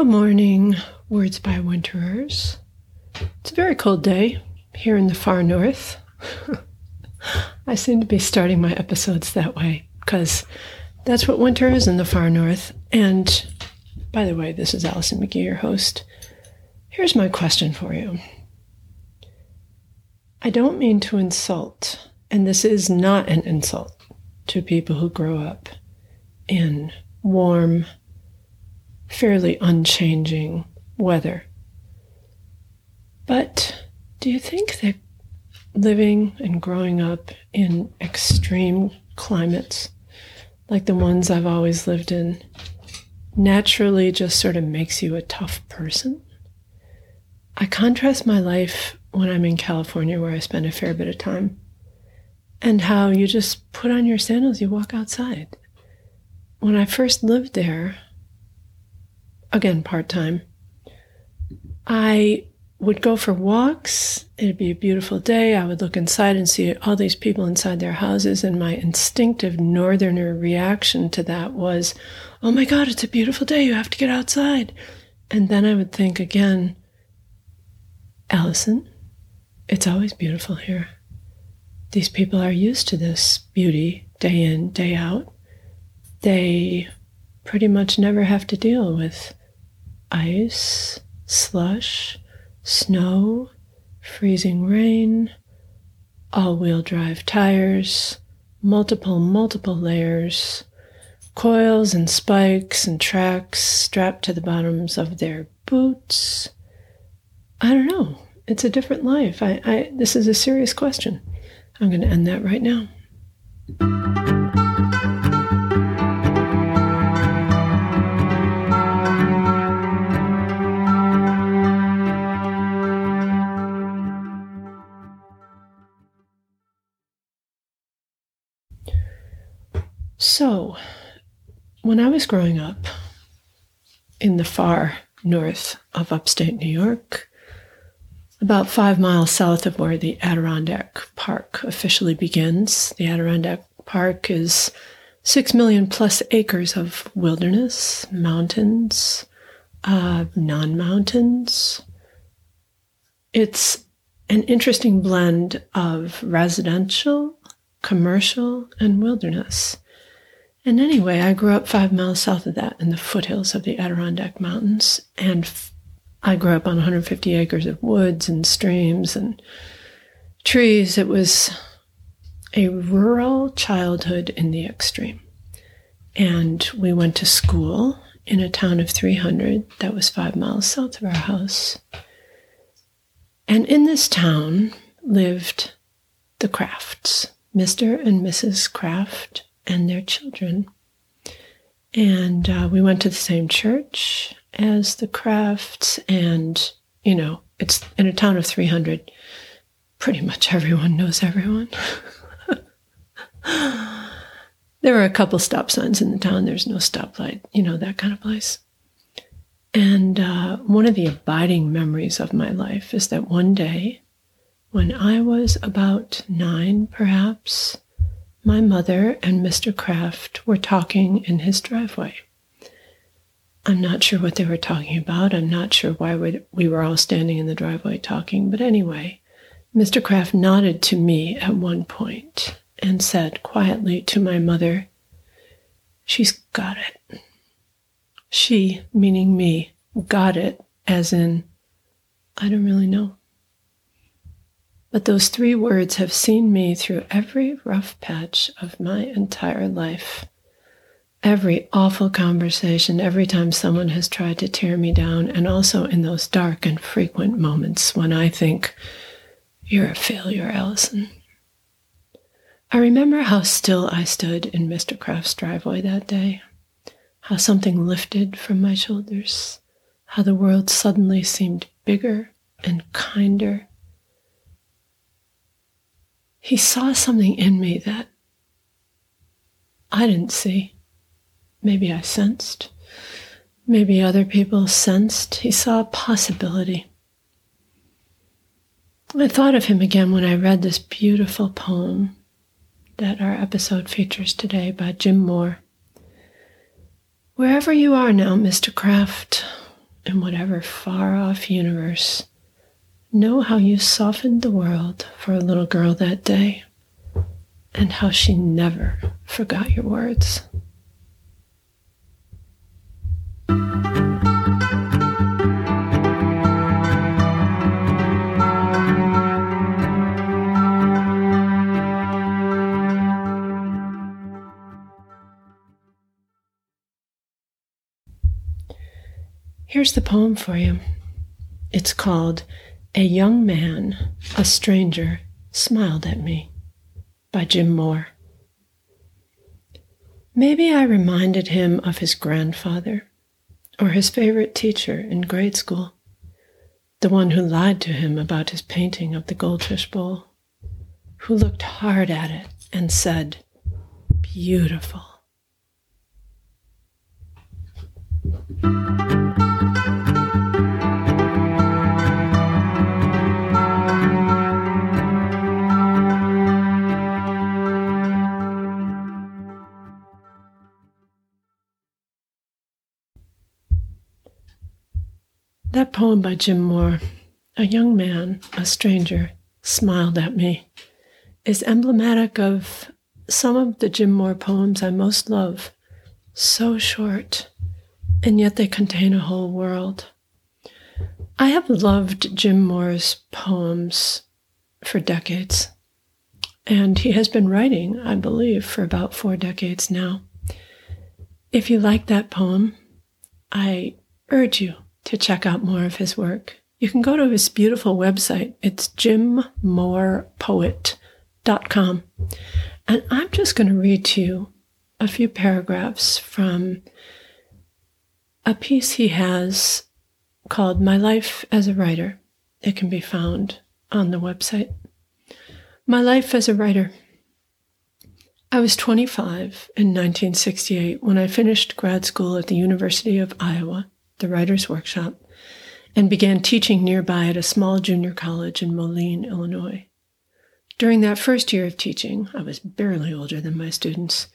Good morning, Words by Winterers. It's a very cold day here in the far north. I seem to be starting my episodes that way because that's what winter is in the far north. And by the way, this is Alison McGhee, your host. Here's my question for you I don't mean to insult, and this is not an insult to people who grow up in warm, fairly unchanging weather. But do you think that living and growing up in extreme climates, like the ones I've always lived in, naturally just sort of makes you a tough person? I contrast my life when I'm in California, where I spend a fair bit of time, and how you just put on your sandals, you walk outside. When I first lived there, again, part time, I would go for walks. It'd be a beautiful day. I would look inside and see all these people inside their houses. And my instinctive northerner reaction to that was, oh my God, it's a beautiful day. You have to get outside. And then I would think again, Alison, it's always beautiful here. These people are used to this beauty day in, day out. They pretty much never have to deal with ice, slush, snow, freezing rain, all wheel drive tires, multiple, multiple layers, coils and spikes and tracks strapped to the bottoms of their boots. I don't know. It's a different life. I, I this is a serious question. I'm going to end that right now. When I was growing up in the far north of upstate New York, about five miles south of where the Adirondack Park officially begins. The Adirondack Park is six million plus acres of wilderness, mountains, uh, non mountains. It's an interesting blend of residential, commercial, and wilderness. And anyway, I grew up five miles south of that in the foothills of the Adirondack Mountains and I grew up on 150 acres of woods and streams and trees. It was a rural childhood in the extreme. And we went to school in a town of 300 that was five miles south of our house. And in this town lived the Crafts, Mr. and Mrs. Craft and their children. And uh, we went to the same church as the crafts and you know it's in a town of 300 pretty much everyone knows everyone. There are a couple stop signs in the town. There's no stoplight you know that kind of place. And uh, one of the abiding memories of my life is that one day when i was about nine perhaps my mother and mr Kraft were talking in his driveway I'm not sure what they were talking about. I'm not sure why we were all standing in the driveway talking. But anyway, Mr. Kraft nodded to me at one point and said quietly to my mother, She's got it. She, meaning me, got it, as in, I don't really know. But those three words have seen me through every rough patch of my entire life every awful conversation, every time someone has tried to tear me down, and also in those dark and frequent moments when I think, You're a failure, Alison. I remember how still I stood in Mr. Kraft's driveway that day, how something lifted from my shoulders, how the world suddenly seemed bigger and kinder. He saw something in me that I didn't see. Maybe I sensed. Maybe other people sensed. He saw a possibility. I thought of him again when I read this beautiful poem that our episode features today by Jim Moore. Wherever you are now, Mr. Kraft, in whatever far off universe, know how you softened the world for a little girl that day and how she never forgot your words. Here's the poem for you. It's called A Young Man, a Stranger, Smiled at Me by Jim Moore. Maybe I reminded him of his grandfather or his favorite teacher in grade school, the one who lied to him about his painting of the goldfish bowl, who looked hard at it and said, Beautiful. That poem by Jim Moore, A Young Man, a Stranger, Smiled at Me, is emblematic of some of the Jim Moore poems I most love. So short, and yet they contain a whole world. I have loved Jim Moore's poems for decades, and he has been writing, I believe, for about four decades now. If you like that poem, I urge you to check out more of his work, you can go to his beautiful website. It's jimmoorepoet.com. And I'm just going to read to you a few paragraphs from a piece he has called My Life as a Writer. It can be found on the website. My life as a writer. I was 25 in 1968 when I finished grad school at the University of Iowa the Writer's Workshop, and began teaching nearby at a small junior college in Moline, Illinois. During that first year of teaching, I was barely older than my students.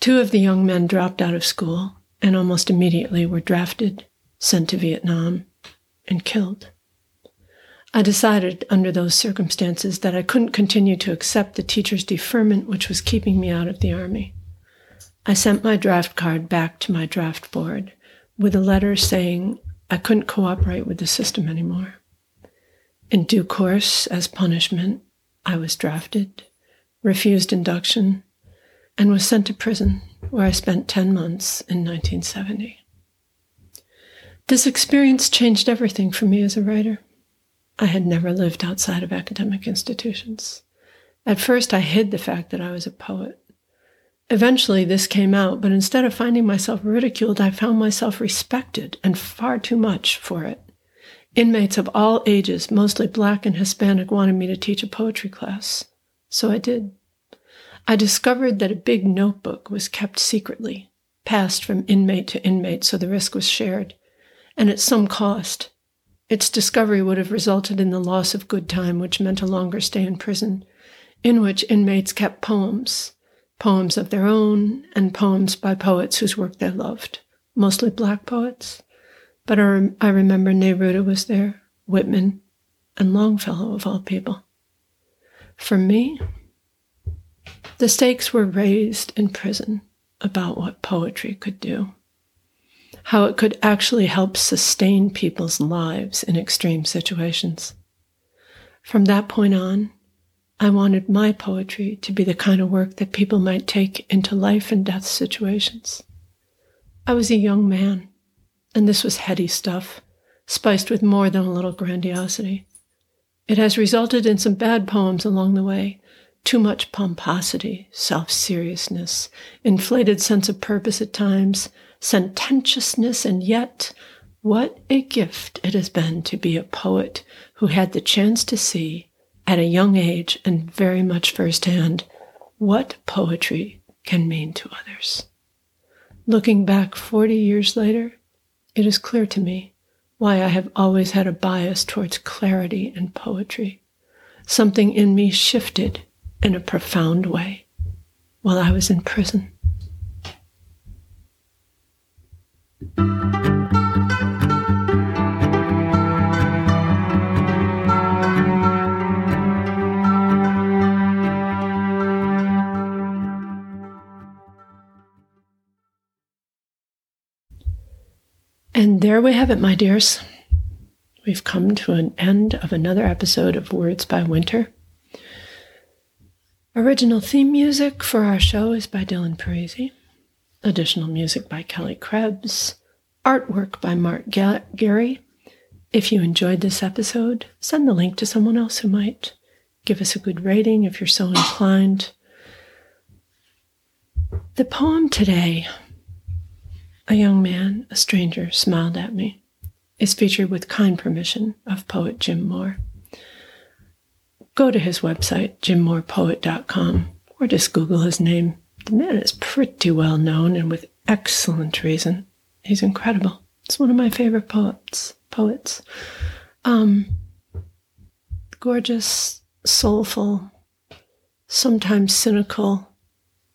Two of the young men dropped out of school and almost immediately were drafted, sent to Vietnam, and killed. I decided under those circumstances that I couldn't continue to accept the teacher's deferment which was keeping me out of the Army. I sent my draft card back to my draft board with a letter saying I couldn't cooperate with the system anymore. In due course, as punishment, I was drafted, refused induction, and was sent to prison, where I spent 10 months in 1970. This experience changed everything for me as a writer. I had never lived outside of academic institutions. At first, I hid the fact that I was a poet. Eventually, this came out, but instead of finding myself ridiculed, I found myself respected and far too much for it. Inmates of all ages, mostly black and Hispanic, wanted me to teach a poetry class. So I did. I discovered that a big notebook was kept secretly, passed from inmate to inmate so the risk was shared, and at some cost. Its discovery would have resulted in the loss of good time, which meant a longer stay in prison, in which inmates kept poems poems of their own, and poems by poets whose work they loved, mostly black poets. But I, rem- I remember Neruda was there, Whitman, and Longfellow, of all people. For me, the stakes were raised in prison about what poetry could do, how it could actually help sustain people's lives in extreme situations. From that point on, I wanted my poetry to be the kind of work that people might take into life and death situations. I was a young man, and this was heady stuff, spiced with more than a little grandiosity. It has resulted in some bad poems along the way, too much pomposity, self seriousness, inflated sense of purpose at times, sententiousness, and yet, what a gift it has been to be a poet who had the chance to see at a young age and very much firsthand what poetry can mean to others. Looking back 40 years later, it is clear to me why I have always had a bias towards clarity and poetry. Something in me shifted in a profound way while I was in prison. There we have it, my dears. We've come to an end of another episode of Words by Winter. Original theme music for our show is by Dylan Parisi. Additional music by Kelly Krebs. Artwork by Mark Gary. If you enjoyed this episode, send the link to someone else who might. Give us a good rating if you're so inclined. The poem today, A Young Man, a Stranger, Smiled at Me is featured with kind permission of poet Jim Moore. Go to his website, jimmoorepoet.com, or just Google his name. The man is pretty well known and with excellent reason. He's incredible. It's one of my favorite poets. Poets. Um, gorgeous, soulful, sometimes cynical,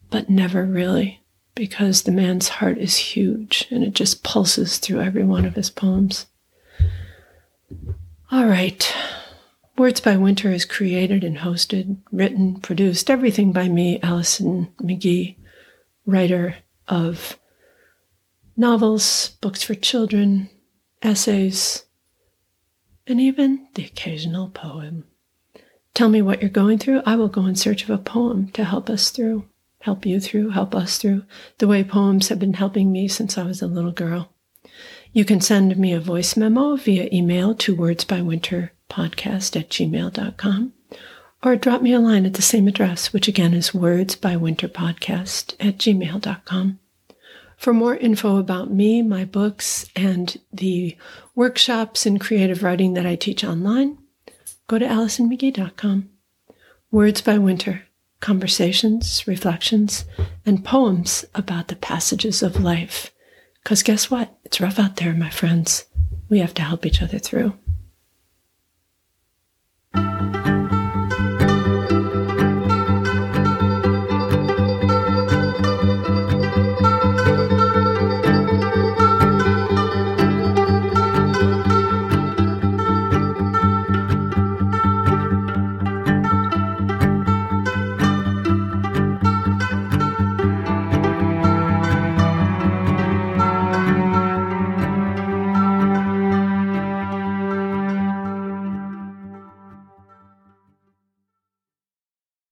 but never really, because the man's heart is huge and it just pulses through every one of his poems. All right. Words by Winter is created and hosted, written, produced, everything by me, Alison McGhee, writer of novels, books for children, essays, and even the occasional poem. Tell me what you're going through. I will go in search of a poem to help us through, help you through, help us through, the way poems have been helping me since I was a little girl. You can send me a voice memo via email to wordsbywinterpodcast at gmail.com or drop me a line at the same address, which again is wordsbywinterpodcast at gmail.com. For more info about me, my books, and the workshops in creative writing that I teach online, go to AlisonMcGhee.com. Words by Winter, conversations, reflections, and poems about the passages of life because guess what? It's rough out there, my friends. We have to help each other through.